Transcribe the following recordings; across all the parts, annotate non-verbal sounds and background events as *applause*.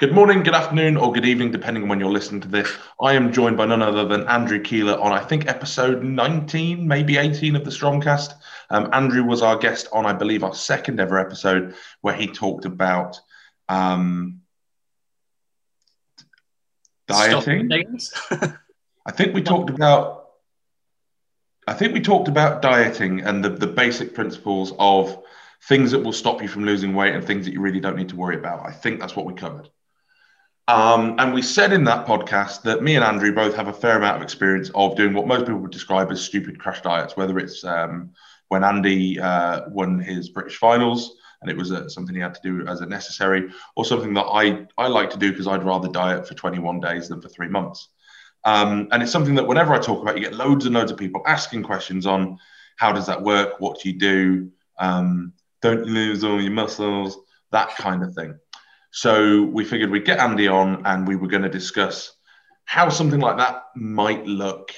Good morning, good afternoon, or good evening, depending on when you're listening to this. I am joined by none other than Andrew Keeler on, I think, episode 19, maybe 18 of the Strongcast. Um, Andrew was our guest on, I believe, our second ever episode where he talked about um, dieting. *laughs* I think we talked about. I think we talked about dieting and the, the basic principles of things that will stop you from losing weight and things that you really don't need to worry about. I think that's what we covered. Um, and we said in that podcast that me and Andrew both have a fair amount of experience of doing what most people would describe as stupid crash diets, whether it's um, when Andy uh, won his British finals and it was uh, something he had to do as a necessary, or something that I, I like to do because I'd rather diet for 21 days than for three months. Um, and it's something that whenever I talk about, you get loads and loads of people asking questions on how does that work? What do you do? Um, don't you lose all your muscles? That kind of thing. So we figured we'd get Andy on and we were going to discuss how something like that might look,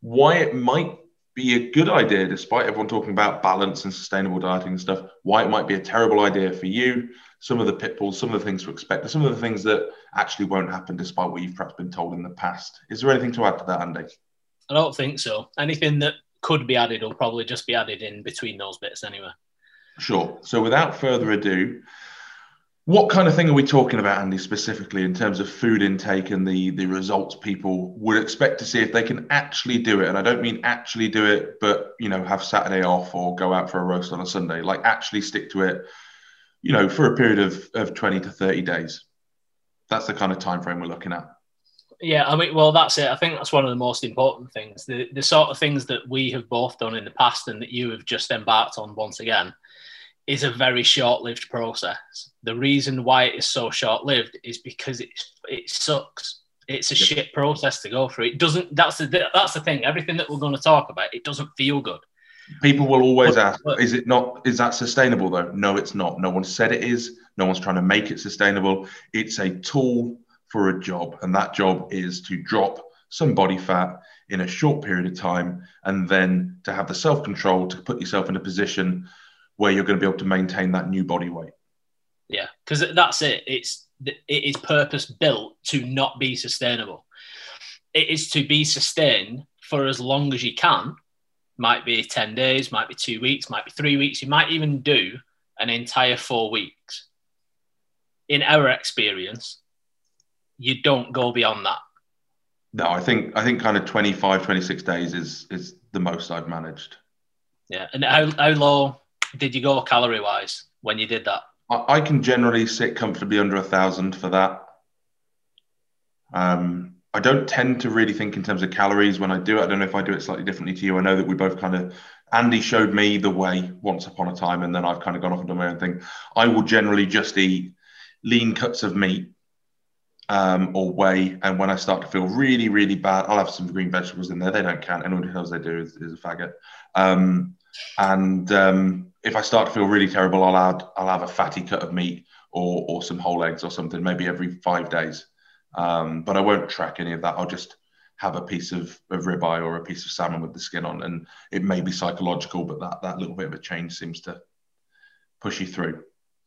why it might be a good idea, despite everyone talking about balance and sustainable dieting and stuff, why it might be a terrible idea for you, some of the pitfalls, some of the things to expect, some of the things that actually won't happen despite what you've perhaps been told in the past. Is there anything to add to that, Andy? I don't think so. Anything that could be added will probably just be added in between those bits anyway. Sure. So without further ado, what kind of thing are we talking about, Andy, specifically in terms of food intake and the, the results people would expect to see if they can actually do it? And I don't mean actually do it, but you know, have Saturday off or go out for a roast on a Sunday, like actually stick to it, you know, for a period of, of 20 to 30 days. That's the kind of time frame we're looking at. Yeah, I mean, well, that's it. I think that's one of the most important things. The the sort of things that we have both done in the past and that you have just embarked on once again is a very short-lived process. The reason why it is so short-lived is because it it sucks. It's a yep. shit process to go through. It doesn't. That's the that's the thing. Everything that we're going to talk about, it doesn't feel good. People will always but, ask, but, "Is it not? Is that sustainable?" Though, no, it's not. No one said it is. No one's trying to make it sustainable. It's a tool for a job, and that job is to drop some body fat in a short period of time, and then to have the self-control to put yourself in a position where you're going to be able to maintain that new body weight. Yeah, because that's it. It's it is purpose built to not be sustainable. It is to be sustained for as long as you can. Might be ten days, might be two weeks, might be three weeks. You might even do an entire four weeks. In our experience, you don't go beyond that. No, I think I think kind of 25, 26 days is is the most I've managed. Yeah, and how how low did you go calorie wise when you did that? I, can generally sit comfortably under a thousand for that. Um, I don't tend to really think in terms of calories when I do it. I don't know if I do it slightly differently to you. I know that we both kind of Andy showed me the way once upon a time, and then I've kind of gone off and done my own thing. I will generally just eat lean cuts of meat um, or whey, and when I start to feel really, really bad, I'll have some green vegetables in there. They don't count. Anyone who knows they do is, is a faggot. Um, and um, if I start to feel really terrible, I'll add I'll have a fatty cut of meat or or some whole eggs or something, maybe every five days. Um, but I won't track any of that. I'll just have a piece of, of ribeye or a piece of salmon with the skin on, and it may be psychological, but that that little bit of a change seems to push you through.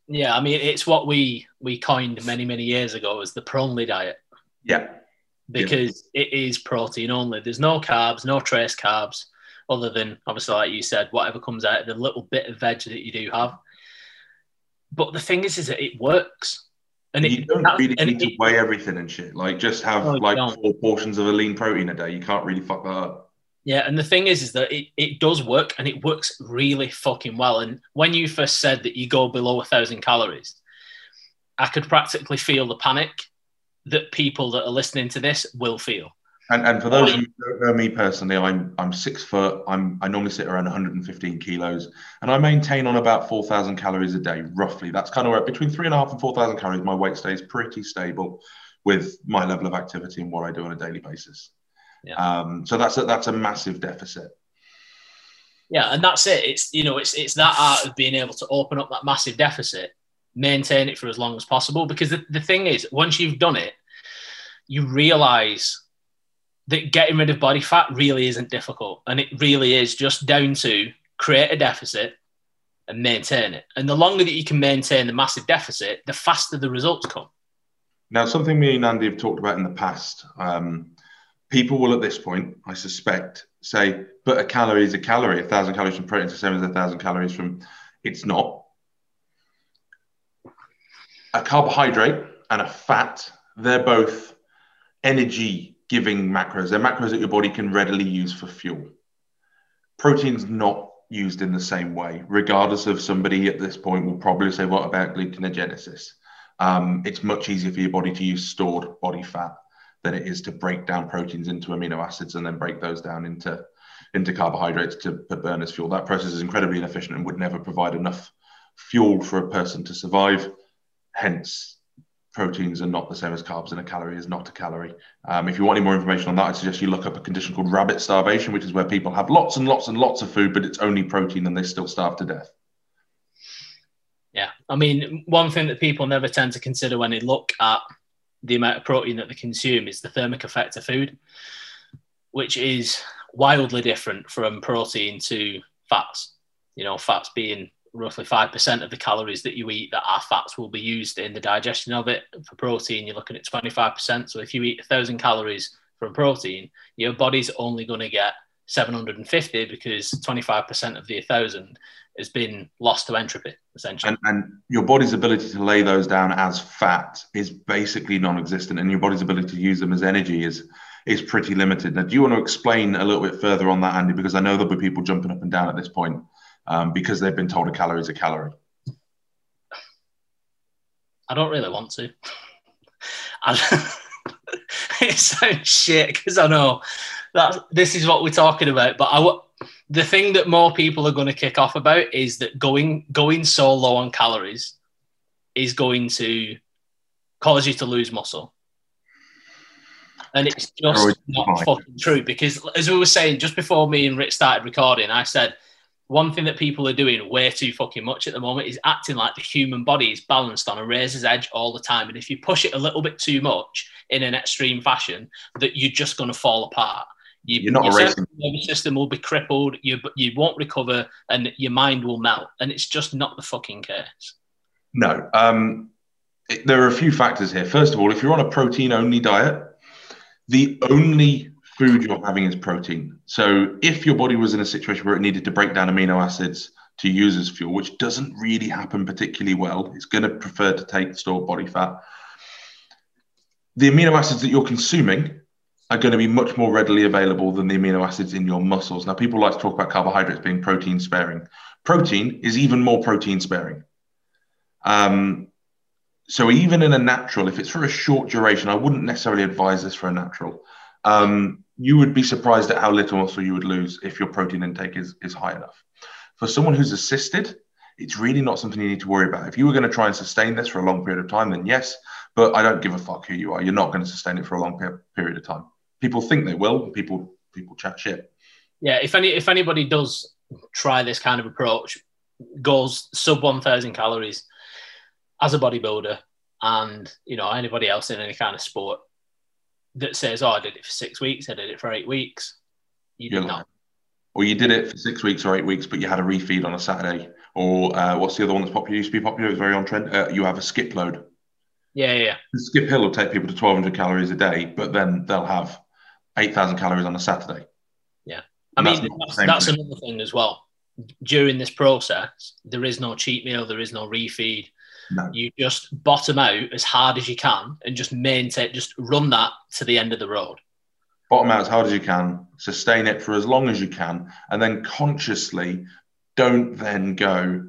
Yeah, I mean it's what we we coined many many years ago as the Pronely diet. Yeah, because yeah. it is protein only. There's no carbs, no trace carbs other than obviously, like you said, whatever comes out of the little bit of veg that you do have. But the thing is, is that it works. And you it, don't really need to weigh everything and shit. Like just have no, like four portions of a lean protein a day. You can't really fuck that up. Yeah, and the thing is, is that it, it does work and it works really fucking well. And when you first said that you go below a thousand calories, I could practically feel the panic that people that are listening to this will feel. And, and for those of you who don't know me personally, I'm I'm six foot. I'm I normally sit around 115 kilos, and I maintain on about 4,000 calories a day, roughly. That's kind of where between three and a half and 4,000 calories, my weight stays pretty stable with my level of activity and what I do on a daily basis. Yeah. Um, so that's a, that's a massive deficit. Yeah, and that's it. It's you know it's it's that art of being able to open up that massive deficit, maintain it for as long as possible. Because the, the thing is, once you've done it, you realize that getting rid of body fat really isn't difficult. And it really is just down to create a deficit and maintain it. And the longer that you can maintain the massive deficit, the faster the results come. Now, something me and Andy have talked about in the past. Um, people will, at this point, I suspect, say, "But a calorie is a calorie. A thousand calories from protein is the same as a thousand calories from." It's not. A carbohydrate and a fat, they're both energy giving macros. They're macros that your body can readily use for fuel. Protein's not used in the same way, regardless of somebody at this point will probably say, What about gluconeogenesis? Um, it's much easier for your body to use stored body fat than it is to break down proteins into amino acids and then break those down into into carbohydrates to, to burn as fuel. That process is incredibly inefficient and would never provide enough fuel for a person to survive. Hence, proteins are not the same as carbs, and a calorie is not a calorie. Um, if you want any more information on that, I suggest you look up a condition called rabbit starvation, which is where people have lots and lots and lots of food, but it's only protein and they still starve to death. Yeah. I mean, one thing that people never tend to consider when they look at the amount of protein that they consume is the thermic effect of food, which is wildly different from protein to fats. You know, fats being roughly 5% of the calories that you eat that are fats will be used in the digestion of it. For protein, you're looking at 25%. So if you eat 1,000 calories from protein, your body's only going to get 750 because 25% of the 1,000 has been lost to entropy, essentially. And, and, your body's ability to lay those down as fat is basically non-existent, and your body's ability to use them as energy is is pretty limited. Now, do you want to explain a little bit further on that, Andy? Because I know there'll be people jumping up and down at this point um, because they've been told a calorie is a calorie? I don't really want to. *laughs* *laughs* it sounds shit because I know that this is what we're talking about. But I, the thing that more people are going to kick off about is that going going so low on calories is going to cause you to lose muscle. And it's just not fucking true because, as we were saying just before me and Rich started recording, I said one thing that people are doing way too fucking much at the moment is acting like the human body is balanced on a razor's edge all the time. And if you push it a little bit too much in an extreme fashion, that you're just going to fall apart. You, are not your nervous system will be crippled. You you won't recover, and your mind will melt. And it's just not the fucking case. No, um, it, there are a few factors here. First of all, if you're on a protein only diet, the only food you're having is protein. So if your body was in a situation where it needed to break down amino acids to use as fuel, which doesn't really happen particularly well, it's going to prefer to take stored body fat. The amino acids that you're consuming are going to be much more readily available than the amino acids in your muscles. Now, people like to talk about carbohydrates being protein sparing. Protein is even more protein sparing. Um, so even in a natural, if it's for a short duration, I wouldn't necessarily advise this for a natural. Um, you would be surprised at how little muscle you would lose if your protein intake is, is high enough. For someone who's assisted, it's really not something you need to worry about. If you were going to try and sustain this for a long period of time, then yes, but I don't give a fuck who you are. You're not going to sustain it for a long period of time. People think they will. People people chat shit. Yeah, if any if anybody does try this kind of approach, goes sub one thousand calories as a bodybuilder, and you know anybody else in any kind of sport, that says, "Oh, I did it for six weeks. I did it for eight weeks." You did not. Or you did it for six weeks or eight weeks, but you had a refeed on a Saturday. Or uh, what's the other one that's popular? Used to be popular. It's very on trend. Uh, you have a skip load. Yeah, yeah. The skip hill will take people to 1,200 calories a day, but then they'll have 8,000 calories on a Saturday. Yeah. I mean, that's, that's, that's another thing as well. During this process, there is no cheat meal, there is no refeed. No. You just bottom out as hard as you can and just maintain, just run that to the end of the road. Bottom out as hard as you can, sustain it for as long as you can, and then consciously don't then go,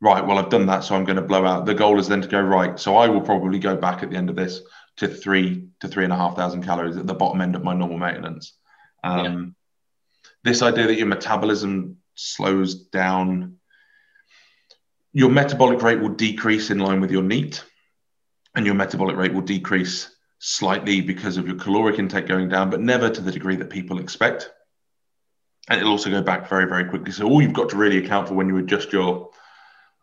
right, well, I've done that, so I'm going to blow out. The goal is then to go, right, so I will probably go back at the end of this to three to three and a half thousand calories at the bottom end of my normal maintenance. Um, yeah. This idea that your metabolism slows down your metabolic rate will decrease in line with your NEAT, and your metabolic rate will decrease slightly because of your caloric intake going down, but never to the degree that people expect. And it'll also go back very, very quickly. So all you've got to really account for when you adjust your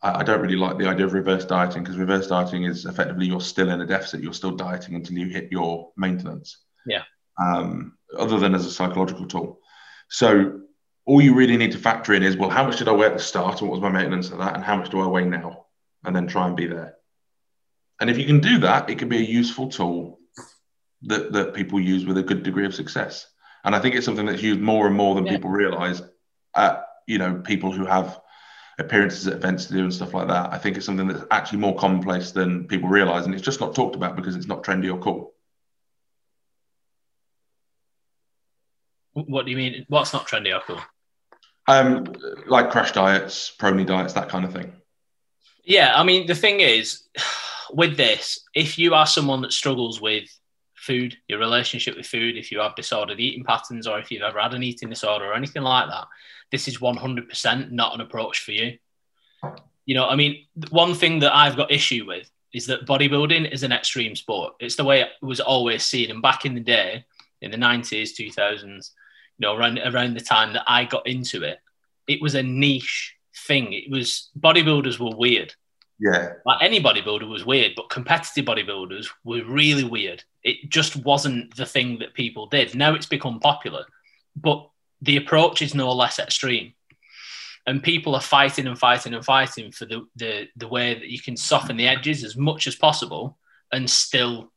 I don't really like the idea of reverse dieting because reverse dieting is effectively you're still in a deficit. You're still dieting until you hit your maintenance. Yeah. Um, other than as a psychological tool. So all you really need to factor in is well, how much did I weigh at the start and what was my maintenance of that, and how much do I weigh now, and then try and be there. And if you can do that, it can be a useful tool that, that people use with a good degree of success. And I think it's something that's used more and more than yeah. people realize. At, you know, people who have appearances at events to do and stuff like that. I think it's something that's actually more commonplace than people realize. And it's just not talked about because it's not trendy or cool. What do you mean? What's not trendy or cool? Um, like crash diets, prony diets, that kind of thing. Yeah, I mean, the thing is, *sighs* with this, if you are someone that struggles with food, your relationship with food, if you have disordered eating patterns, or if you've ever had an eating disorder or anything like that, this is 100% not an approach for you. You know, I mean, one thing that I've got issue with is that bodybuilding is an extreme sport. It's the way it was always seen. And back in the day, in the 90s, 2000s, you know, around, around the time that I got into it, it was a niche thing. It was bodybuilders were weird. Yeah. Like any bodybuilder was weird, but competitive bodybuilders were really weird. It just wasn't the thing that people did. Now it's become popular, but the approach is no less extreme. And people are fighting and fighting and fighting for the, the, the way that you can soften the edges as much as possible and still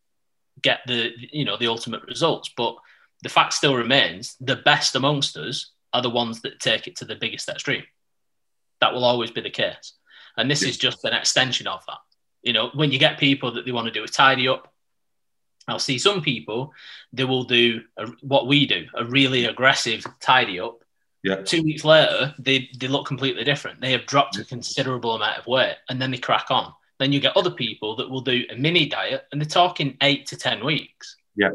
get the you know the ultimate results. But the fact still remains the best amongst us are the ones that take it to the biggest extreme. That will always be the case. And this is just an extension of that. You know, when you get people that they want to do a tidy up, I'll see some people, they will do a, what we do, a really aggressive tidy up. Yeah. Two weeks later, they, they look completely different. They have dropped a considerable amount of weight and then they crack on. Then you get other people that will do a mini diet and they're talking eight to 10 weeks. Yeah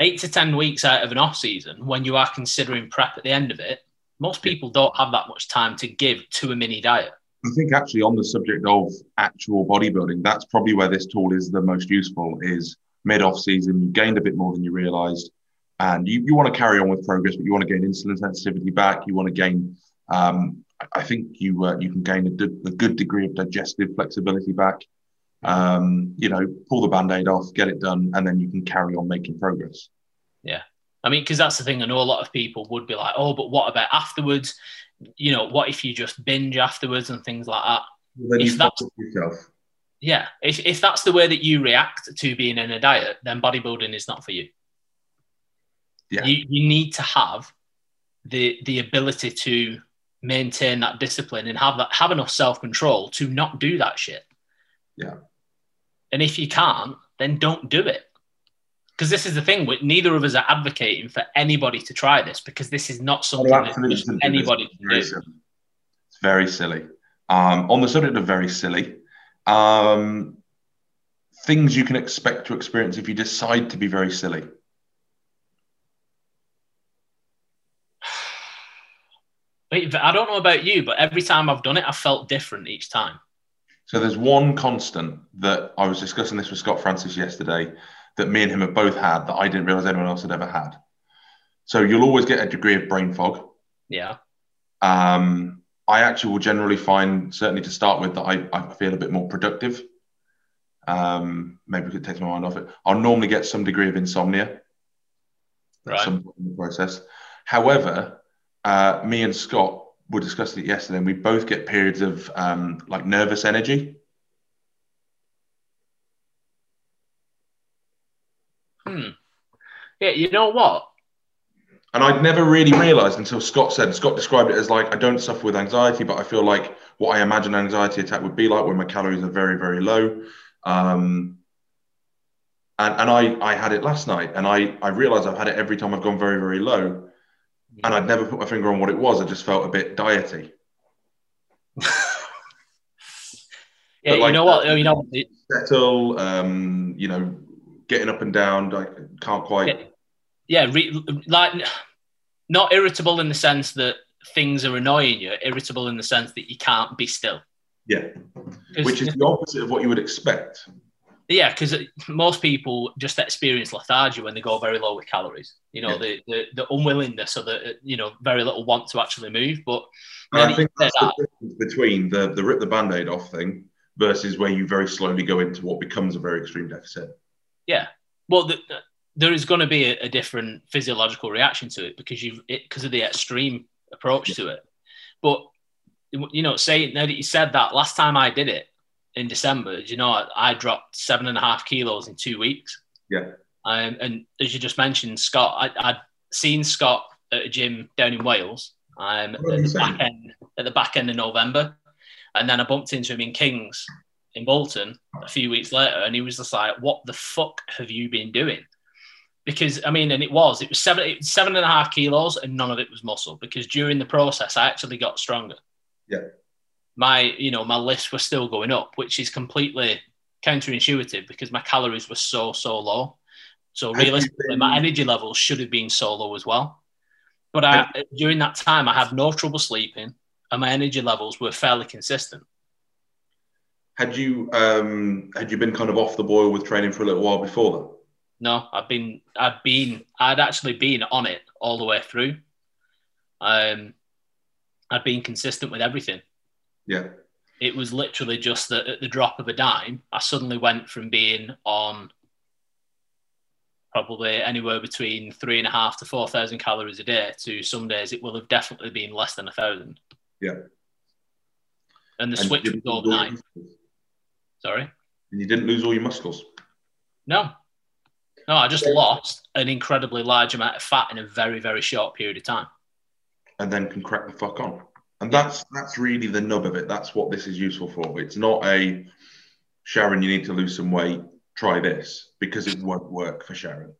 eight to 10 weeks out of an off season, when you are considering prep at the end of it, most people don't have that much time to give to a mini diet. I think actually on the subject of actual bodybuilding, that's probably where this tool is the most useful is mid off season, you gained a bit more than you realized. And you, you want to carry on with progress, but you want to gain insulin sensitivity back. You want to gain, um, I think you uh, you can gain a, a, good degree of digestive flexibility back um, you know, pull the band-aid off, get it done, and then you can carry on making progress. Yeah. I mean, because that's the thing. I know a lot of people would be like, oh, but what about afterwards? You know, what if you just binge afterwards and things like that? Well, then if you yourself. Yeah. If, if that's the way that you react to being in a diet, then bodybuilding is not for you. Yeah. You, you need to have the the ability to maintain that discipline and have that have enough self-control to not do that shit. Yeah. And if you can't, then don't do it. Because this is the thing, neither of us are advocating for anybody to try this because this is not something that anybody can do. It's very silly. Um, on the subject of very silly, um, things you can expect to experience if you decide to be very silly. *sighs* Wait, I don't know about you, but every time I've done it, I've felt different each time. So there's one constant that I was discussing this with Scott Francis yesterday that me and him have both had that I didn't realize anyone else had ever had. So you'll always get a degree of brain fog. Yeah. Um, I actually will generally find, certainly to start with, that I, I feel a bit more productive. Um, maybe it takes my mind off it. I'll normally get some degree of insomnia. Right. Some point in the process. However, uh, me and Scott we discussed it yesterday, and we both get periods of um, like nervous energy. Hmm. Yeah, you know what? And I'd never really realized until Scott said, Scott described it as like, I don't suffer with anxiety, but I feel like what I imagine an anxiety attack would be like when my calories are very, very low. Um, and and I, I had it last night and I, I realized I've had it every time I've gone very, very low and I'd never put my finger on what it was. I just felt a bit diety. *laughs* yeah, like, you know what? You know, settle. Um, you know, getting up and down. I can't quite. Yeah, yeah re- like not irritable in the sense that things are annoying you. Irritable in the sense that you can't be still. Yeah, which is the opposite of what you would expect. Yeah, because uh, most people just experience lethargy when they go very low with calories. You know, yeah. the, the, the unwillingness or the uh, you know very little want to actually move. But I think that's that, the difference between the the rip the band-aid off thing versus where you very slowly go into what becomes a very extreme deficit. Yeah, well, the, the, there is going to be a, a, different physiological reaction to it because you because of the extreme approach yeah. to it. But you know, say now that you said that, last time I did it, in December, you know, I, I, dropped seven and a half kilos in two weeks. Yeah. Um, and as you just mentioned, Scott, I, I'd seen Scott at a gym down in Wales um, at, the back end, at the back end of November. And then I bumped into him in Kings in Bolton a few weeks later, and he was just like, "What the fuck have you been doing?" Because I mean, and it was it was seven seven and a half kilos, and none of it was muscle. Because during the process, I actually got stronger. Yeah. My you know my lifts were still going up, which is completely counterintuitive because my calories were so so low. So realistically, my energy levels should have been so low as well. But I, during that time, I had no trouble sleeping, and my energy levels were fairly consistent. Had you um, had you been kind of off the boil with training for a little while before that? No, I've been I'd been I'd actually been on it all the way through. Um, I'd been consistent with everything. Yeah. It was literally just that at the drop of a dime, I suddenly went from being on probably anywhere between three and a half to four thousand calories a day to some days it will have definitely been less than a thousand. Yeah. And the and switch was overnight. Sorry? And you didn't lose all your muscles? No. No, I just lost an incredibly large amount of fat in a very, very short period of time. And then can crack the fuck on. And that's that's really the nub of it. That's what this is useful for. It's not a Sharon, you need to lose some weight, try this, because it won't work for Sharon.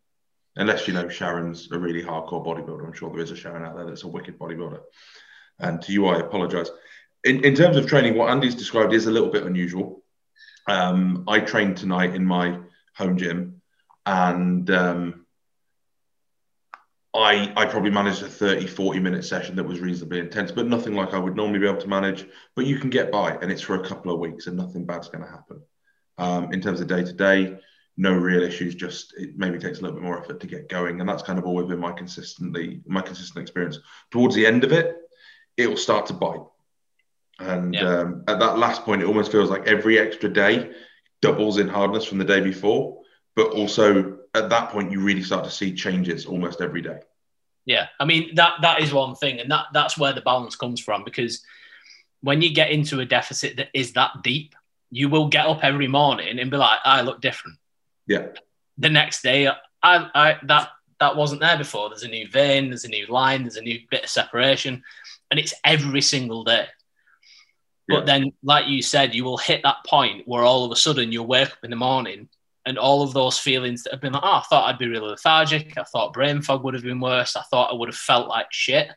Unless you know Sharon's a really hardcore bodybuilder. I'm sure there is a Sharon out there that's a wicked bodybuilder. And to you, I apologize. In, in terms of training, what Andy's described is a little bit unusual. Um, I trained tonight in my home gym, and um, I I probably managed a 30, 40 minute session that was reasonably intense, but nothing like I would normally be able to manage. But you can get by, and it's for a couple of weeks, and nothing bad's going to happen. Um, in terms of day to day, no real issues. Just it maybe takes a little bit more effort to get going, and that's kind of always been my consistently my consistent experience. Towards the end of it, it will start to bite. And yeah. um, at that last point, it almost feels like every extra day doubles in hardness from the day before. But also at that point, you really start to see changes almost every day. Yeah, I mean that that is one thing, and that that's where the balance comes from. Because when you get into a deficit that is that deep, you will get up every morning and be like, "I look different." Yeah. The next day, I, I that that wasn't there before. There's a new vein, there's a new line, there's a new bit of separation, and it's every single day. But then, like you said, you will hit that point where all of a sudden you'll wake up in the morning and all of those feelings that have been like, oh, I thought I'd be really lethargic. I thought brain fog would have been worse. I thought I would have felt like shit.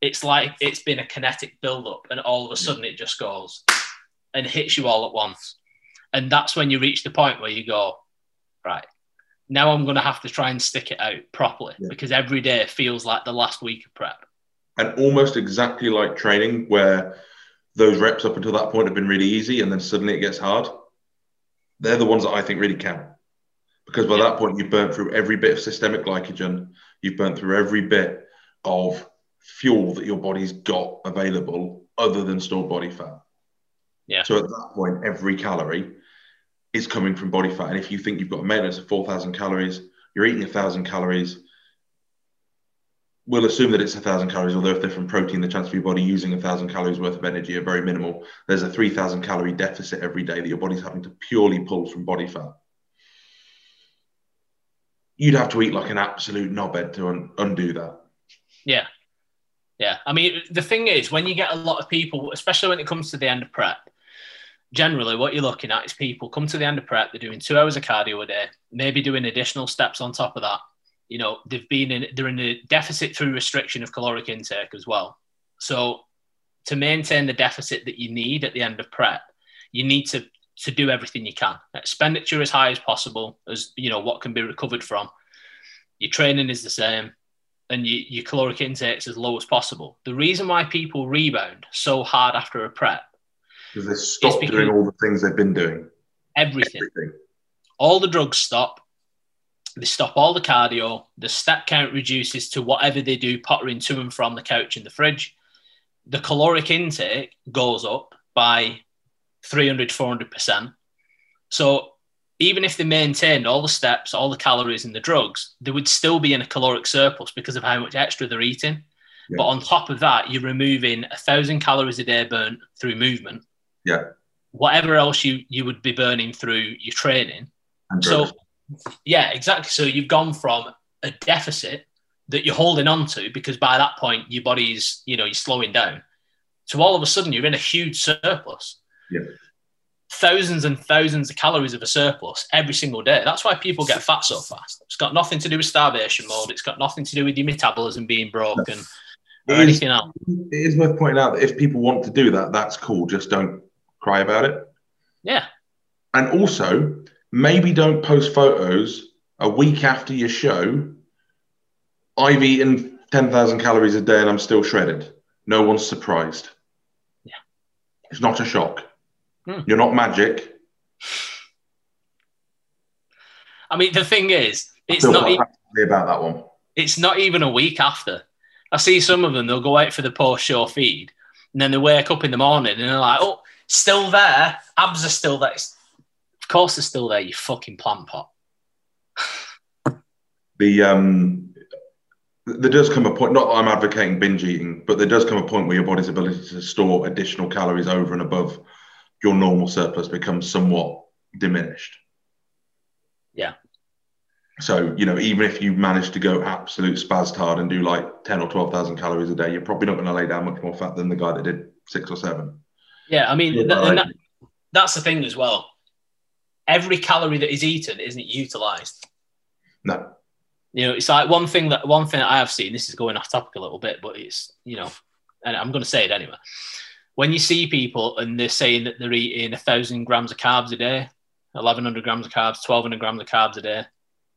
It's like it's been a kinetic build-up, and all of a sudden it just goes and hits you all at once. And that's when you reach the point where you go, right, now I'm going to have to try and stick it out properly yeah. because every day feels like the last week of prep. And almost exactly like training, where those reps up until that point have been really easy and then suddenly it gets hard, they're the ones that I think really count. Because by yeah. that point, you've burnt through every bit of systemic glycogen, you've burnt through every bit of fuel that your body's got available other than stored body fat. Yeah. So at that point, every calorie is coming from body fat. And if you think you've got a maintenance of 4,000 calories, you're eating 1,000 calories, we'll assume that it's a thousand calories, although if they're from protein, the chance of your body using a thousand calories worth of energy are very minimal. There's a 3,000 calorie deficit every day that your body's having to purely pull from body fat. You'd have to eat like an absolute knobhead to un- undo that. Yeah. Yeah. I mean, the thing is, when you get a lot of people, especially when it comes to the end of prep, generally what you're looking at is people come to the end of prep, they're doing two hours of cardio a day, maybe doing additional steps on top of that you know they've been in they're in a deficit through restriction of caloric intake as well. So to maintain the deficit that you need at the end of prep you need to to do everything you can. Expenditure as high as possible as you know what can be recovered from. Your training is the same and you, your caloric intake is as low as possible. The reason why people rebound so hard after a prep because they stop doing all the things they've been doing. Everything. everything. All the drugs stop they stop all the cardio. The step count reduces to whatever they do, pottering to and from the couch in the fridge. The caloric intake goes up by 300, 400%. So even if they maintained all the steps, all the calories and the drugs, they would still be in a caloric surplus because of how much extra they're eating. Yeah. But on top of that, you're removing a thousand calories a day burnt through movement. Yeah. whatever else you you would be burning through your training. And So yeah, exactly. So you've gone from a deficit that you're holding on to because by that point your body's you know you're slowing down to all of a sudden you're in a huge surplus. Yeah. Thousands and thousands of calories of a surplus every single day. That's why people get fat so fast. It's got nothing to do with starvation mode. It's got nothing to do with your metabolism being broken or anything else. It is worth pointing out that if people want to do that, that's cool. Just don't cry about it. Yeah. And also, maybe don't post photos a week after your show. I've eaten 10,000 calories a day and I'm still shredded. No one's surprised. Yeah. It's not a shock. Hmm. You're not magic. I mean, the thing is, it's not. quite e- about that one. it's not even a week after. I see some of them, they'll go out for the post show feed and then they wake up in the morning and they're like, oh, still there. Abs are still there. It's- of course, they're still there, you fucking plant pot. *sighs* The um, there does come a point. Not that I'm advocating binge eating, but there does come a point where your body's ability to store additional calories over and above your normal surplus becomes somewhat diminished. Yeah. So you know, even if you manage to go absolute spaz hard and do like ten or twelve thousand calories a day, you're probably not going to lay down much more fat than the guy that did six or seven. Yeah, I mean, th- and that, that's the thing as well. Every calorie that is eaten isn't utilized. No, You know, it's like one thing that one thing that I have seen. This is going off topic a little bit, but it's you know, and I'm going to say it anyway. When you see people and they're saying that they're eating a thousand grams of carbs a day, eleven hundred grams of carbs, twelve hundred grams of carbs a day,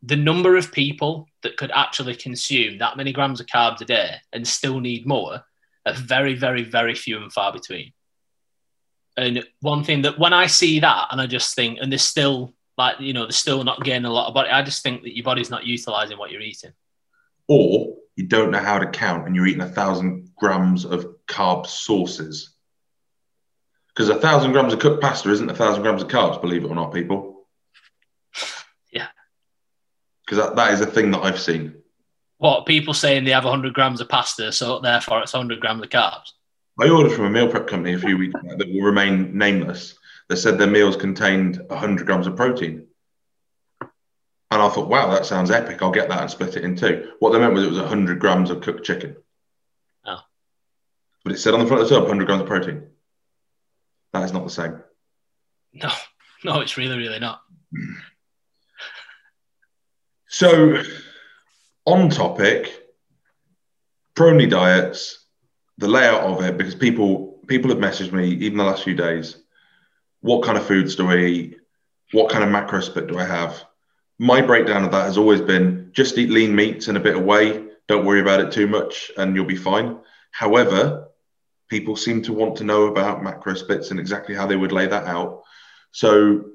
the number of people that could actually consume that many grams of carbs a day and still need more are very, very, very few and far between. And one thing that when I see that, and I just think, and they're still like, you know, they're still not getting a lot of body. I just think that your body's not utilizing what you're eating. or you don't know how to count and you're eating a thousand grams of carb sources. Because a thousand grams of cooked pasta isn't a thousand grams of carbs, believe it or not, people. *laughs* Yeah. Because that, that is a thing that I've seen. What people saying they have 100 grams of pasta, so therefore it's 100 grams of carbs. I ordered from a meal prep company a few weeks back that will remain nameless. They said their meals contained 100 grams of protein. And I thought, wow, that sounds epic. I'll get that and split it in two. What they meant was it was 100 grams of cooked chicken. Oh. But it said on the front of the tub 100 grams of protein. That is not the same. No, no, it's really, really not. So, on topic, prony diets, the layout of it, because people people have messaged me even the last few days. What kind of foods do I eat? What kind of macro split do I have? My breakdown of that has always been just eat lean meats and a bit of whey. Don't worry about it too much, and you'll be fine. However, people seem to want to know about macro splits and exactly how they would lay that out. So,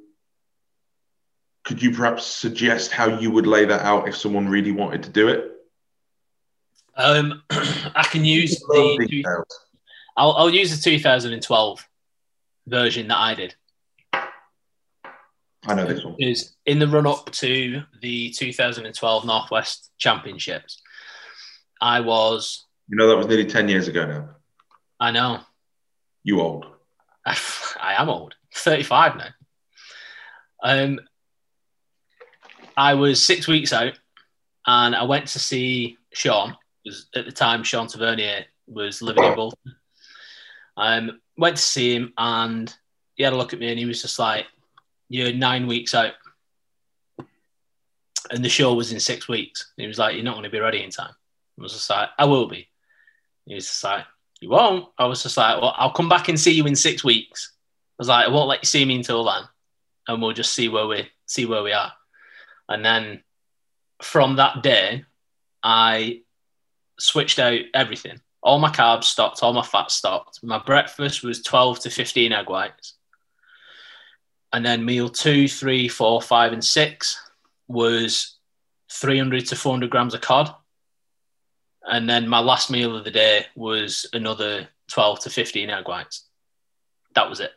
could you perhaps suggest how you would lay that out if someone really wanted to do it? Um, *clears throat* I can use the. Details. I'll, I'll use the 2012 version that I did. I know this one. Is in the run up to the 2012 Northwest Championships. I was. You know that was nearly ten years ago now. I know. You old. I, *laughs* I am old, 35 now. Um, I was six weeks out and I went to see Sean, because at the time Sean Tavernier was living in Bolton. Um, went to see him and he had a look at me and he was just like, You're nine weeks out. And the show was in six weeks. He was like, You're not going to be ready in time. I was just like, I will be. He was just like, You won't. I was just like, Well, I'll come back and see you in six weeks. I was like, I won't let you see me until then. And we'll just see where we see where we are. And then from that day, I switched out everything. All my carbs stopped, all my fat stopped. My breakfast was 12 to 15 egg whites. And then meal two, three, four, five, and six was 300 to 400 grams of cod. And then my last meal of the day was another 12 to 15 egg whites. That was it.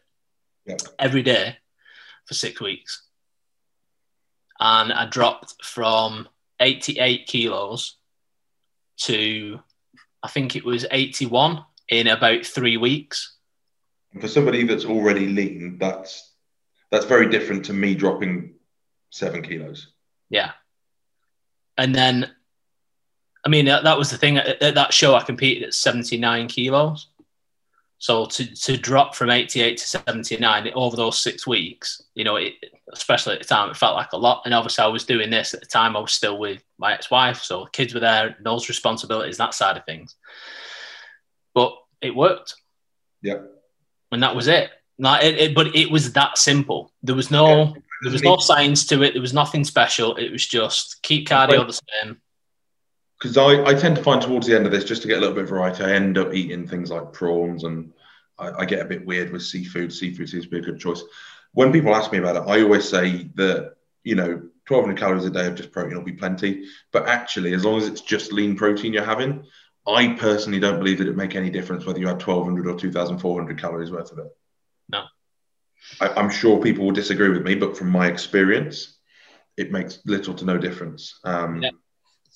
Yeah. Every day for six weeks. And I dropped from 88 kilos to, I think it was 81 in about three weeks. For somebody that's already lean, that's that's very different to me dropping seven kilos. Yeah. And then, I mean, that, that was the thing at, at that show. I competed at 79 kilos. So to, to drop from 88 to 79 over those six weeks, you know, it, especially at the time, it felt like a lot. And obviously, I was doing this at the time. I was still with my ex-wife, so kids were there, those responsibilities, that side of things. But it worked. Yeah. And that was it. Like it, it, but it was that simple. There was no yeah. there was no science to it. There was nothing special. It was just keep cardio the same. Because I, I tend to find towards the end of this, just to get a little bit of variety, I end up eating things like prawns and I, I get a bit weird with seafood. Seafood seems to be a good choice. When people ask me about it, I always say that, you know, 1200 calories a day of just protein will be plenty. But actually, as long as it's just lean protein you're having, I personally don't believe that it make any difference whether you had 1200 or 2400 calories worth of it. No. I, am sure people will disagree with me, but from my experience, it makes little to no difference. Um, yeah.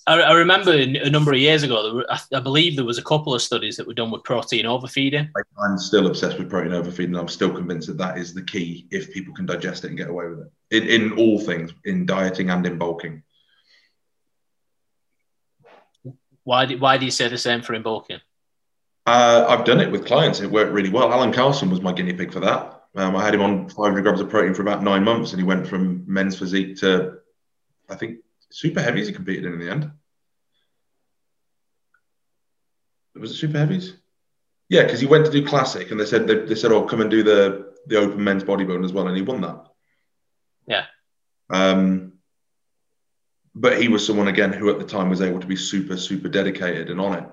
I, I, remember a number of years ago, I, I, believe there was a couple of studies that were done with protein overfeeding. I'm still obsessed with protein overfeeding. I'm still convinced that that is the key if people can digest it and get away with it in, in all things, in dieting and in bulking. Why do, why do you say the same for in bulking? Uh, I've done it with clients. It worked really well. Alan Carlson was my guinea pig for that. Um, I had him on 500 grams of protein for about nine months, and he went from men's physique to, I think, super heavies. He competed in in the end. Was it super heavies? Yeah, because he went to do classic, and they said they, they said, "Oh, come and do the the open men's bodybuilding as well," and he won that. Yeah. Um, but he was someone again who at the time was able to be super super dedicated and on it.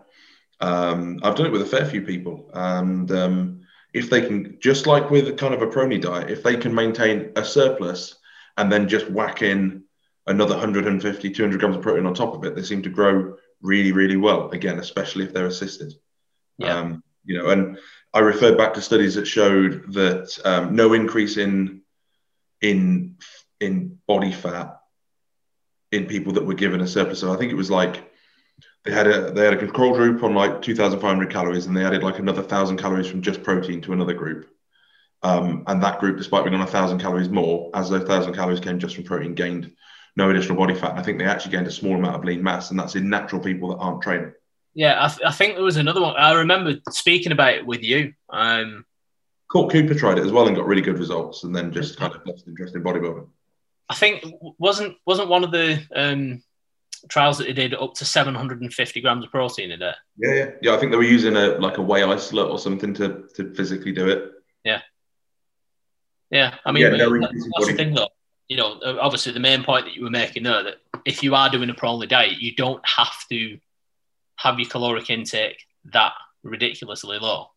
Um, I've done it with a fair few people, and um, if they can, just like with kind of a prony diet, if they can maintain a surplus and then just whack in another 150, 200 grams of protein on top of it, they seem to grow really, really well. Again, especially if they're assisted. Yeah. Um, you know, and I referred back to studies that showed that um, no increase in in in body fat in people that were given a surplus. So I think it was like they had a they had a control group on like 2,500 calories, and they added like another thousand calories from just protein to another group. Um, and that group, despite being on a thousand calories more, as those thousand calories came just from protein, gained no additional body fat. And I think they actually gained a small amount of lean mass, and that's in natural people that aren't training. Yeah, I, th- I think there was another one. I remember speaking about it with you. Um, Court Cooper tried it as well and got really good results, and then just kind of lost interest in bodybuilding. I think wasn't wasn't one of the um, trials that they did up to 750 grams of protein a day. Yeah, yeah, yeah. I think they were using a like a whey isolate or something to to physically do it. Yeah, yeah. I mean, yeah, no that's the thing though. You know, obviously the main point that you were making there that if you are doing a pro-only diet, you don't have to have your caloric intake that ridiculously low.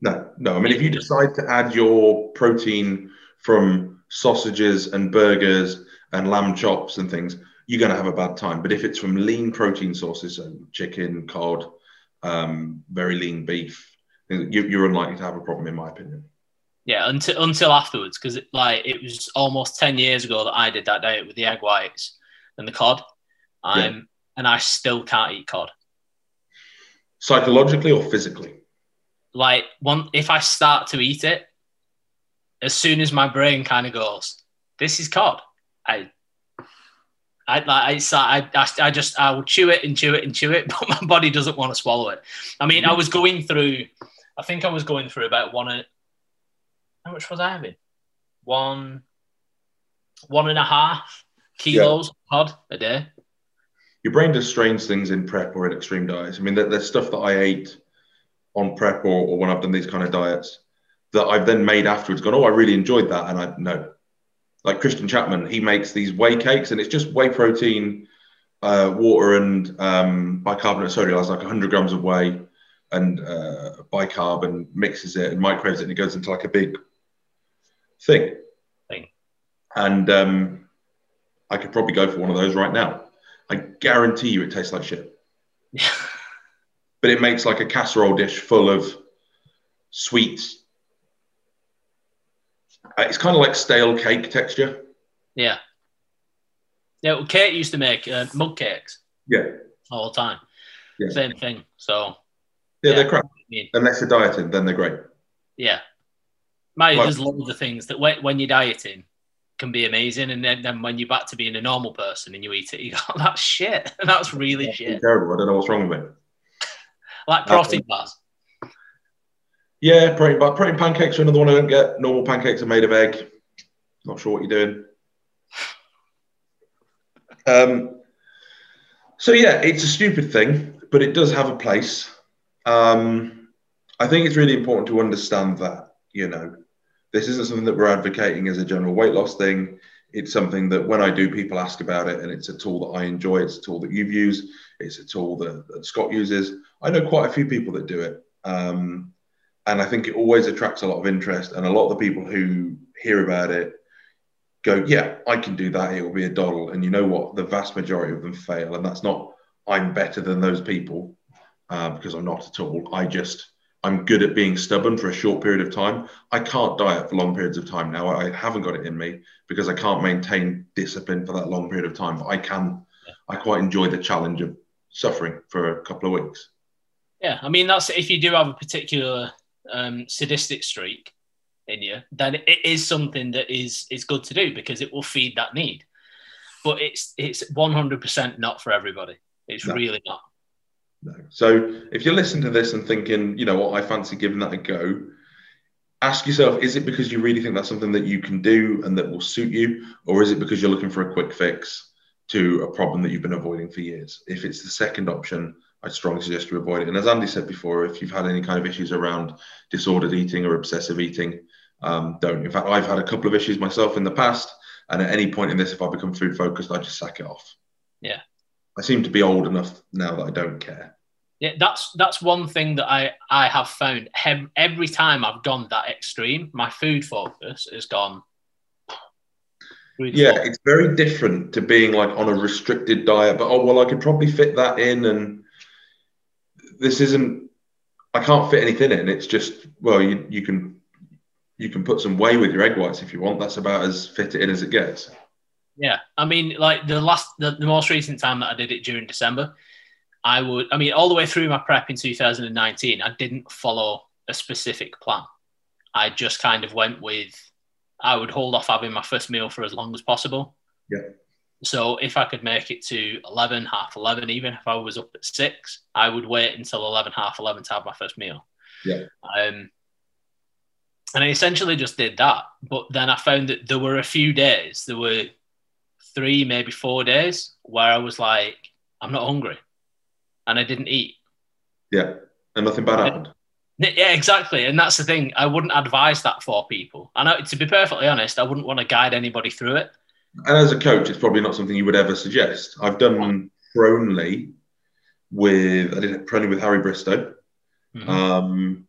No, no. I mean, if you decide to add your protein from sausages and burgers and lamb chops and things, you're going to have a bad time. But if it's from lean protein sources, so chicken, cod, um, very lean beef, you're unlikely to have a problem, in my opinion. Yeah, until until afterwards, because like it was almost ten years ago that I did that diet with the egg whites and the cod, um, yeah. and I still can't eat cod. Psychologically or physically? Like one, if I start to eat it, as soon as my brain kind of goes, "This is cod," I I, I, I, I, I just, I will chew it and chew it and chew it, *laughs* but my body doesn't want to swallow it. I mean, I was going through, I think I was going through about one, how much was I having? One, one and a half kilos yeah. cod a day. Your brain does strange things in prep or in extreme diets. I mean, there's stuff that I ate on prep or, or when I've done these kind of diets that I've then made afterwards, gone, oh, I really enjoyed that. And I, no, like Christian Chapman, he makes these whey cakes, and it's just whey protein, uh, water, and um, bicarbonate sodium. Has like 100 grams of whey and uh, bicarb, and mixes it and microwaves it, and it goes into like a big thing. Thing. And um, I could probably go for one of those right now. I guarantee you, it tastes like shit. *laughs* but it makes like a casserole dish full of sweet uh, it's kind of like stale cake texture. Yeah. Yeah, well, Kate used to make uh, mug cakes. Yeah. All the time. Yeah. Same thing. So. Yeah, yeah. they're crap. I mean, Unless you're dieting, then they're great. Yeah. Mate, there's loads of things that when, when you're dieting can be amazing, and then, then when you're back to being a normal person and you eat it, you go, *laughs* oh, "That's shit. *laughs* That's really That's shit." Terrible. I don't know what's wrong with me. like protein bars. Yeah, protein, but protein pancakes are another one I don't get. Normal pancakes are made of egg. Not sure what you're doing. *laughs* Um, so yeah, it's a stupid thing, but it does have a place. Um, I think it's really important to understand that you know this isn't something that we're advocating as a general weight loss thing. It's something that when I do, people ask about it, and it's a tool that I enjoy. It's a tool that you've used. It's a tool that, that Scott uses. I know quite a few people that do it. Um, and I think it always attracts a lot of interest. And a lot of the people who hear about it go, Yeah, I can do that. It will be a doddle. And you know what? The vast majority of them fail. And that's not, I'm better than those people uh, because I'm not at all. I just, I'm good at being stubborn for a short period of time. I can't diet for long periods of time now. I haven't got it in me because I can't maintain discipline for that long period of time. But I can, I quite enjoy the challenge of suffering for a couple of weeks. Yeah, I mean that's if you do have a particular um, sadistic streak in you, then it is something that is is good to do because it will feed that need. But it's it's one hundred percent not for everybody. It's no. really not. No. So if you're listening to this and thinking, you know what, I fancy giving that a go, ask yourself, is it because you really think that's something that you can do and that will suit you? Or is it because you're looking for a quick fix to a problem that you've been avoiding for years? If it's the second option, I'd strongly suggest you avoid it. And as Andy said before, if you've had any kind of issues around disordered eating or obsessive eating, um, don't. In fact, I've had a couple of issues myself in the past. And at any point in this, if I become food focused, I just sack it off. Yeah. I seem to be old enough now that I don't care. Yeah, that's that's one thing that I I have found. Every time I've gone that extreme, my food focus has gone. Yeah, it's very different to being like on a restricted diet. But oh well, I could probably fit that in, and this isn't. I can't fit anything in. It's just well, you you can you can put some whey with your egg whites if you want. That's about as fit it in as it gets. Yeah, I mean, like the last, the, the most recent time that I did it during December, I would, I mean, all the way through my prep in 2019, I didn't follow a specific plan. I just kind of went with, I would hold off having my first meal for as long as possible. Yeah. So if I could make it to 11, half 11, even if I was up at six, I would wait until 11, half 11 to have my first meal. Yeah. Um, and I essentially just did that. But then I found that there were a few days, there were three, maybe four days where I was like, I'm not hungry and I didn't eat. Yeah, and nothing bad happened. Yeah, exactly. And that's the thing. I wouldn't advise that for people. And to be perfectly honest, I wouldn't want to guide anybody through it. And as a coach, it's probably not something you would ever suggest. I've done Pronely with I did it Pronely with Harry Bristow. Mm-hmm. Um,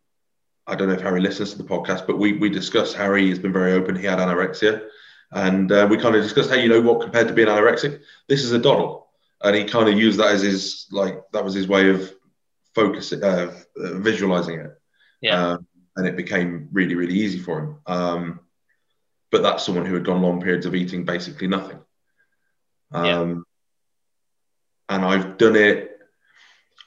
I don't know if Harry listens to the podcast, but we we discussed. Harry has been very open. He had anorexia, and uh, we kind of discussed, hey, you know what? Compared to being anorexic, this is a doddle and he kind of used that as his like that was his way of focusing, uh, visualizing it. Yeah. Um, and it became really, really easy for him. Um, but that's someone who had gone long periods of eating basically nothing. Um, yeah. And I've done it.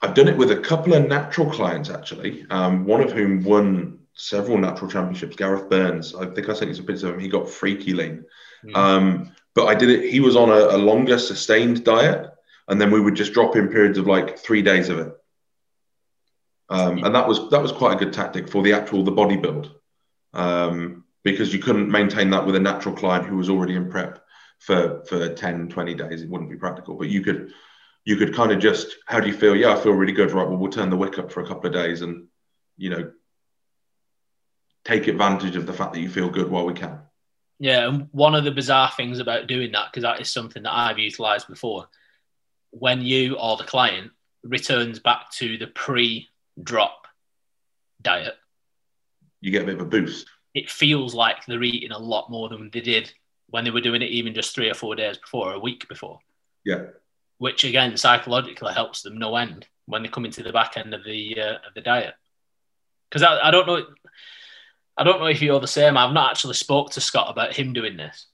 I've done it with a couple of natural clients actually. Um, one of whom won several natural championships. Gareth Burns. I think I sent you some pictures of him. He got freaky lean. Mm. but I did it. He was on a, a longer sustained diet and then we would just drop in periods of like three days of it. Um, and that was that was quite a good tactic for the actual the body build, um, because you couldn't maintain that with a natural client who was already in prep for for 10, 20 days. It wouldn't be practical. But you could you could kind of just how do you feel? Yeah, I feel really good. Right, well we'll turn the wick up for a couple of days and you know take advantage of the fact that you feel good while we can. Yeah, and one of the bizarre things about doing that because that is something that I've utilized before when you or the client returns back to the pre-drop diet, you get a bit of a boost. It feels like they're eating a lot more than they did when they were doing it even just three or four days before, or a week before. Yeah. Which again psychologically helps them no end when they come into the back end of the uh, of the diet. Because I, I don't know, I don't know if you're the same. I've not actually spoke to Scott about him doing this,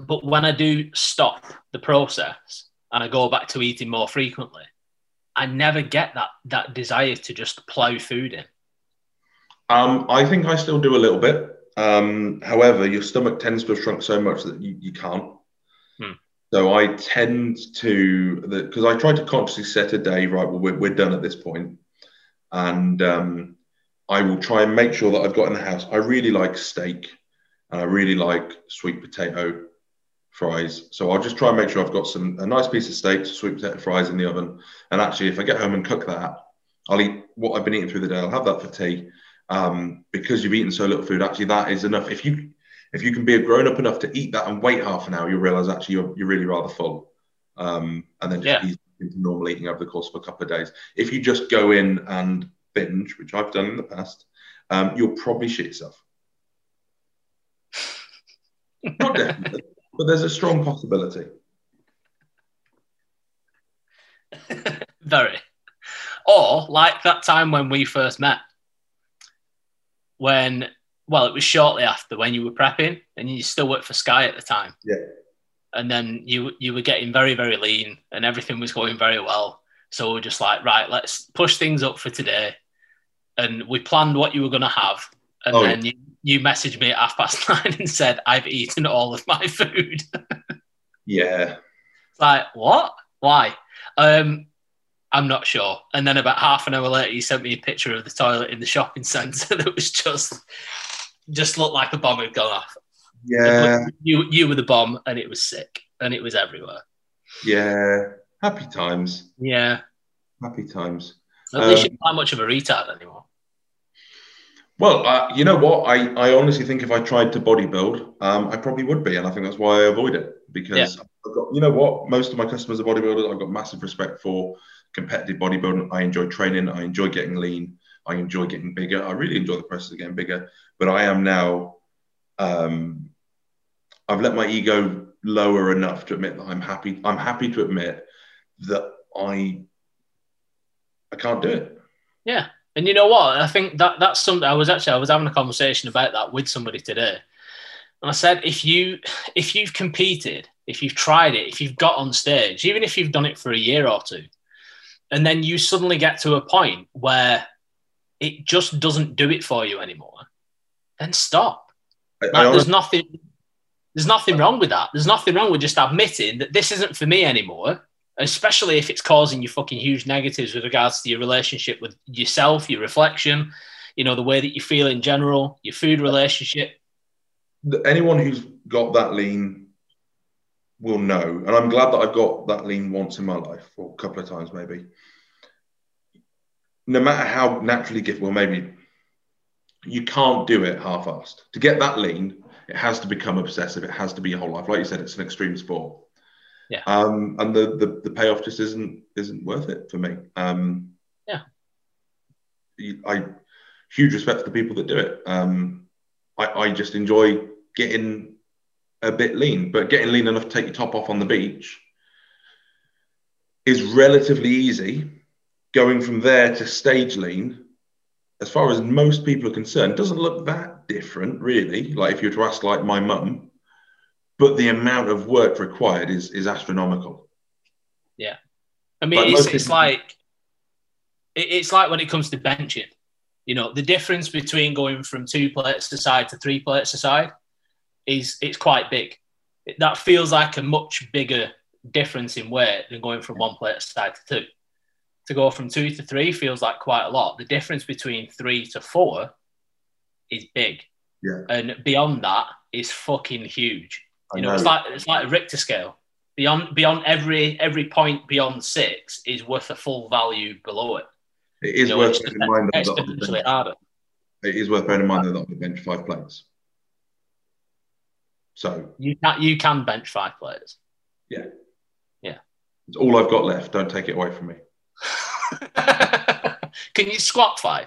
but when I do stop the process, and I go back to eating more frequently, I never get that that desire to just plow food in. Um, I think I still do a little bit. Um, however, your stomach tends to have shrunk so much that you, you can't. Hmm. So I tend to because I try to consciously set a day. Right, well, we're, we're done at this point, and um, I will try and make sure that I've got in the house. I really like steak, and I really like sweet potato fries. So I'll just try and make sure I've got some a nice piece of steak, sweet potato fries in the oven. And actually, if I get home and cook that, I'll eat what I've been eating through the day. I'll have that for tea. Um, because you've eaten so little food, actually, that is enough. If you if you can be a grown up enough to eat that and wait half an hour, you'll realize actually you're, you're really rather full. Um, and then just Yeah. ease into normal eating over the course of a couple of days. If you just go in and binge, which I've done in the past, um, you'll probably shit yourself. Not definitely, but there's a strong possibility. *laughs* Very. Or like that time when we first met, when well, it was shortly after when you were prepping and you still worked for Sky at the time. Yeah. And then you you were getting very very lean and everything was going very well. So we're just like, right, let's push things up for today. And we planned what you were going to have. And Oh, then you, you messaged me at half past *laughs* nine and said, I've eaten all of my food. *laughs* Yeah. It's like, what? Why? Um, I'm not sure. And then about half an hour later, you sent me a picture of the toilet in the shopping centre *laughs* that was just just looked like a bomb had gone off. Yeah. You you were the bomb, and it was sick, and it was everywhere. Yeah. Happy times. Yeah. Happy times. At least Um, you're not much of a retard anymore. Well, uh, you know what? I, I honestly think if I tried to bodybuild, um, I probably would be, and I think that's why I avoid it because I've got, you know what? Most of my customers are bodybuilders. I've got massive respect for competitive bodybuilding. I enjoy training. I enjoy getting lean. I enjoy getting bigger. I really enjoy the process of getting bigger. But I am now, um, I've let my ego lower enough to admit that I'm happy. I'm happy to admit that I, I can't do it. Yeah. And you know what? I think that that's something I was actually I was having a conversation about that with somebody today. And I said if you if you've competed, if you've tried it, if you've got on stage, even if you've done it for a year or two, and then you suddenly get to a point where it just doesn't do it for you anymore, then stop. I, I Like, honestly- there's nothing there's nothing wrong with that. There's nothing wrong with just admitting that this isn't for me anymore, especially if it's causing you fucking huge negatives with regards to your relationship with yourself, your reflection, you know, the way that you feel in general, your food relationship. anyone who's got that lean will know, and I'm glad that I've got that lean once in my life, or a couple of times maybe. No matter how naturally gifted, well, maybe you can't do it half-assed. To get that lean, it has to become obsessive. It has to be your whole life. Like you said, it's an extreme sport. Yeah. Um, and the, the the payoff just isn't isn't worth it for me. Um, Yeah. I huge respect for the people that do it. Um, I, I just enjoy getting a bit lean, but getting lean enough to take your top off on the beach is relatively easy. Going from there to stage lean, as far as most people are concerned, doesn't look that different, really. Like if you were to ask, like my mum, but the amount of work required is is astronomical. Yeah, I mean, it's, it's like it's like when it comes to benching. You know, the difference between going from two plates aside to three plates aside is it's quite big. It- that feels like a much bigger difference in weight than going from one plate aside to two. To go from two to three feels like quite a lot. The difference between three to four is big, Yeah. and beyond that is fucking huge. You know, it's like it's like a Richter scale. Beyond beyond every every point beyond six is worth a full value below it. it You is know, worth bearing in mind that I'll harder. it is worth bearing in mind that I'll bench five plates. So You can you can bench five players. Yeah. Yeah. It's all I've got left. Don't take it away from me. *laughs* can you squat five?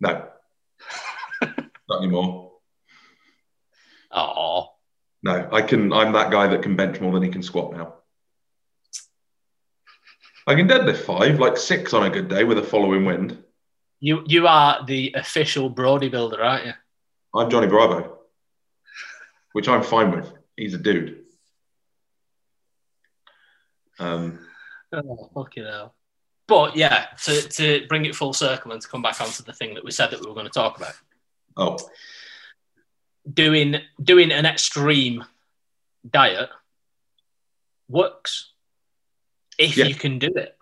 No, *laughs* not anymore. Oh, No, I can. I'm that guy that can bench more than he can squat now. I can deadlift five, like six on a good day with a following wind. you you are the official Brody builder, aren't you? I'm Johnny Bravo, which I'm fine with. He's a dude. Um, Oh, fucking hell. but yeah, to, to bring it full circle and to come back onto the thing that we said that we were going to talk about. Oh, doing doing an extreme diet works if yeah. you can do it,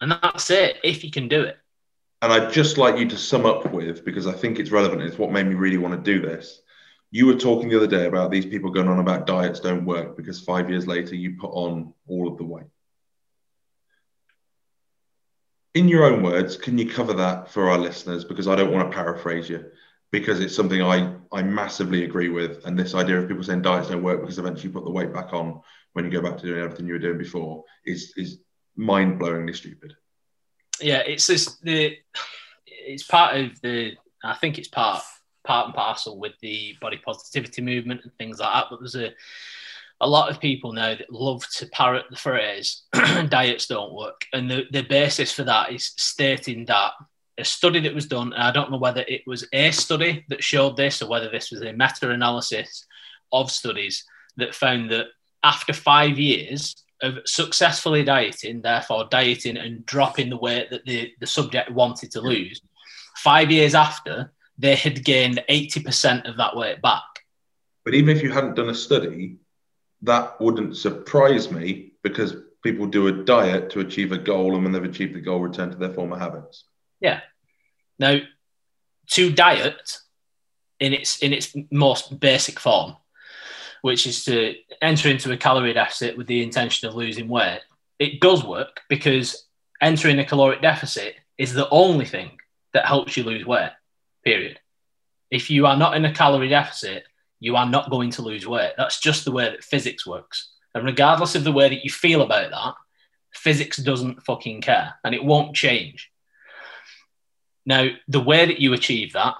and that's it. If you can do it. And I'd just like you to sum up with because I think it's relevant. It's what made me really want to do this. You were talking the other day about these people going on about diets don't work because five years later you put on all of the weight in your own words, can you cover that for our listeners? Because I don't want to paraphrase you, because it's something I, I massively agree with. And this idea of people saying diets don't work because eventually you put the weight back on when you go back to doing everything you were doing before is is mind blowingly stupid. Yeah, it's this the it's part of the I think it's part part and parcel with the body positivity movement and things like that. But there's a a lot of people now that love to parrot the phrase *clears throat* diets don't work. And the, the basis for that is stating that a study that was done, and I don't know whether it was a study that showed this or whether this was a meta analysis of studies that found that after five years of successfully dieting, therefore dieting and dropping the weight that the, the subject wanted to lose, five years after, they had gained 80% of that weight back. But even if you hadn't done a study, that wouldn't surprise me because people do a diet to achieve a goal and when they've achieved the goal return to their former habits yeah now to diet in its in its most basic form which is to enter into a calorie deficit with the intention of losing weight it does work because entering a caloric deficit is the only thing that helps you lose weight period if you are not in a calorie deficit you are not going to lose weight. That's just the way that physics works. And regardless of the way that you feel about that, physics doesn't fucking care and it won't change. Now, the way that you achieve that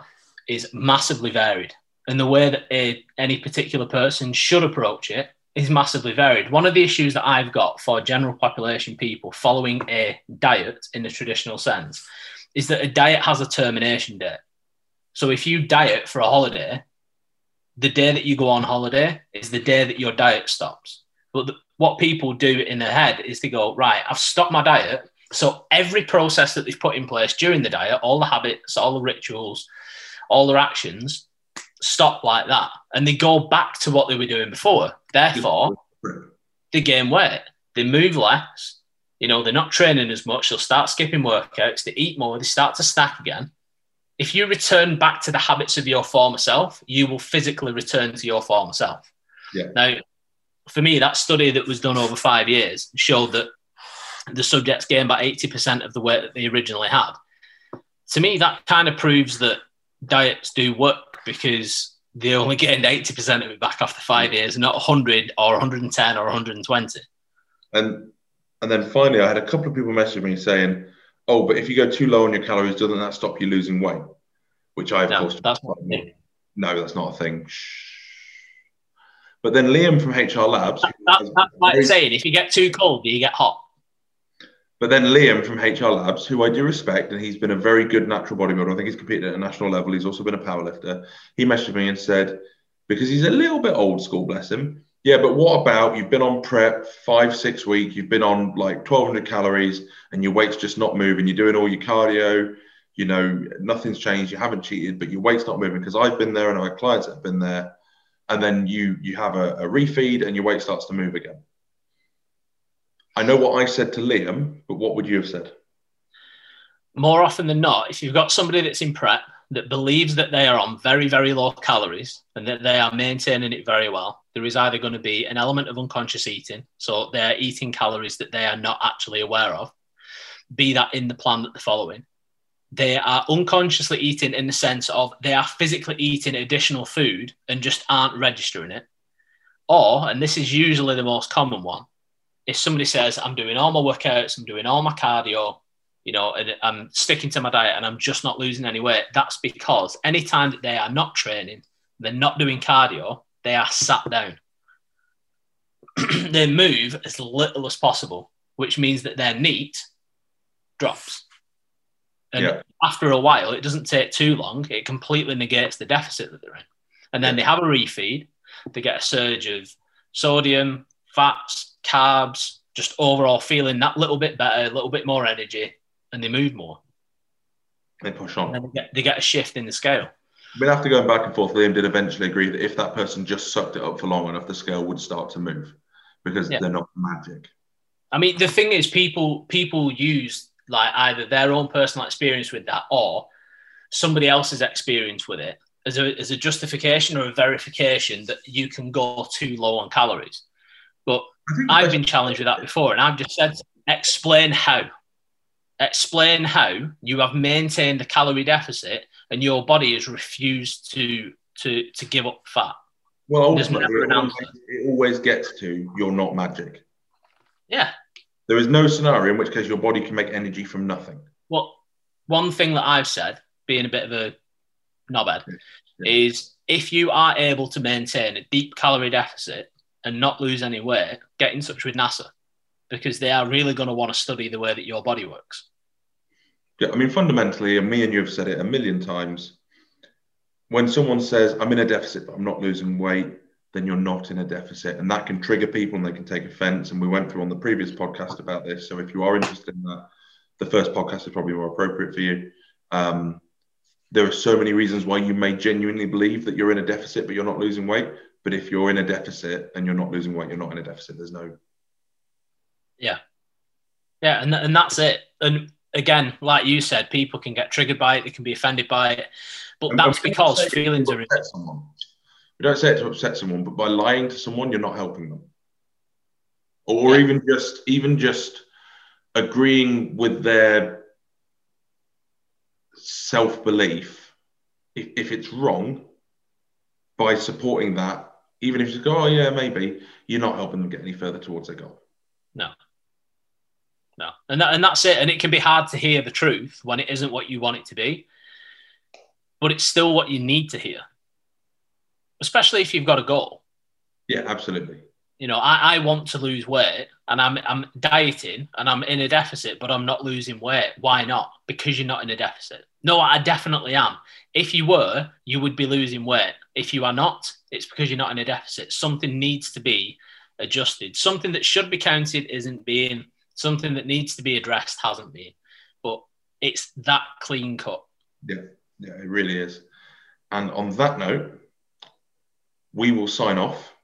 is massively varied. And the way that a, any particular person should approach it is massively varied. One of the issues that I've got for general population people following a diet in the traditional sense is that a diet has a termination date. So if you diet for a holiday, the day that you go on holiday is the day that your diet stops. But the, what people do in their head is they go, right, I've stopped my diet. So every process that they've put in place during the diet, all the habits, all the rituals, all their actions stop like that. And they go back to what they were doing before. Therefore, they gain weight, they move less, you know, they're not training as much, they'll start skipping workouts, they eat more, they start to snack again if you return back to the habits of your former self, you will physically return to your former self. Yeah. Now, for me, that study that was done over five years showed that the subjects gained about 80% of the weight that they originally had. To me, that kind of proves that diets do work because they only gained 80% of it back after five years, not 100 or 110 or 120. And and then finally, I had a couple of people message me saying, oh, but if you go too low on your calories, doesn't that stop you losing weight? Which I, of no, course, that's not no, that's not a thing. But then Liam from HR Labs. That, that, that's like very, saying if you get too cold, do you get hot? But then Liam from HR Labs, who I do respect, and he's been a very good natural bodybuilder. I think he's competed at a national level. He's also been a powerlifter. He messaged me and said, because he's a little bit old school, bless him. Yeah, but what about you've been on prep five, six weeks, you've been on like 1200 calories and your weight's just not moving. You're doing all your cardio, you know, nothing's changed. You haven't cheated, but your weight's not moving. Because I've been there and I've clients have been there. And then you you have a, a refeed and your weight starts to move again. I know what I said to Liam, but what would you have said? More often than not, if you've got somebody that's in prep that believes that they are on very, very low calories and that they are maintaining it very well, there is either going to be an element of unconscious eating. So they're eating calories that they are not actually aware of, be that in the plan that they're following. They are unconsciously eating in the sense of they are physically eating additional food and just aren't registering it. Or, and this is usually the most common one, if somebody says, I'm doing all my workouts, I'm doing all my cardio, you know, and I'm sticking to my diet and I'm just not losing any weight, that's because anytime that they are not training, they're not doing cardio, they are sat down. *clears throat* they move as little as possible, which means that their NEAT drops. And yeah. after a while, it doesn't take too long. It completely negates the deficit that they're in. And then yeah. they have a refeed. They get a surge of sodium, fats, carbs, just overall feeling that little bit better, a little bit more energy, and they move more. They push on. And they get, they get a shift in the scale. We'll have to go back and forth. Liam did eventually agree that if that person just sucked it up for long enough, the scale would start to move because yeah. they're not magic. I mean, the thing is, people people use like either their own personal experience with that or somebody else's experience with it as a, as a justification or a verification that you can go too low on calories. But I've been challenged with that before, and I've just said, explain how. Explain how you have maintained a calorie deficit and your body has refused to to to give up fat. Well, ultimately, it always, it always gets to you're not magic. Yeah. There is no scenario in which case your body can make energy from nothing. Well, one thing that I've said, being a bit of a knobhead, yeah. is if you are able to maintain a deep calorie deficit and not lose any weight, get in touch with NASA because they are really going to want to study the way that your body works. Yeah, I mean, fundamentally, and me and you have said it a million times. When someone says, I'm in a deficit, but I'm not losing weight, then you're not in a deficit. And that can trigger people and they can take offense. And we went through on the previous podcast about this. So if you are interested in that, the first podcast is probably more appropriate for you. Um, there are so many reasons why you may genuinely believe that you're in a deficit, but you're not losing weight. But if you're in a deficit and you're not losing weight, you're not in a deficit. There's no. Yeah. Yeah. And, and that's it. And again, like you said, people can get triggered by it, they can be offended by it. But and that's because feelings are. Someone. We don't say it to upset someone, but by lying to someone, you're not helping them. Or yeah. even just even just agreeing with their self belief, if, if it's wrong, by supporting that, even if you go, oh yeah, maybe, you're not helping them get any further towards their goal. No. No. And that, and that's it. And it can be hard to hear the truth when it isn't what you want it to be. But it's still what you need to hear especially if you've got a goal. Yeah, absolutely. You know, I, I want to lose weight and I'm I'm dieting and I'm in a deficit, but I'm not losing weight. Why not? Because you're not in a deficit. No, I definitely am. If you were, you would be losing weight. If you are not, it's because you're not in a deficit. Something needs to be adjusted. Something that should be counted isn't being. Something that needs to be addressed hasn't been. But it's that clean cut. Yeah, yeah, it really is. And on that note, we will sign off.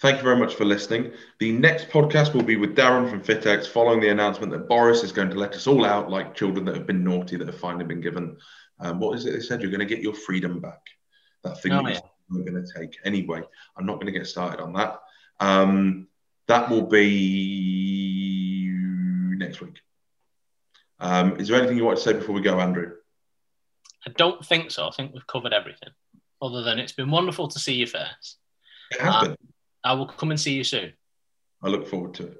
Thank you very much for listening. The next podcast will be with Darren from FitX following the announcement that Boris is going to let us all out like children that have been naughty, that have finally been given. Um, what is it they said? You're going to get your freedom back. That thing oh, you're going to take. Anyway, I'm not going to get started on that. Um, that will be next week. Um, is there anything you want to say before we go, Andrew? I don't think so. I think we've covered everything other than it's been wonderful to see you first. It has been. I will come and see you soon. I look forward to it.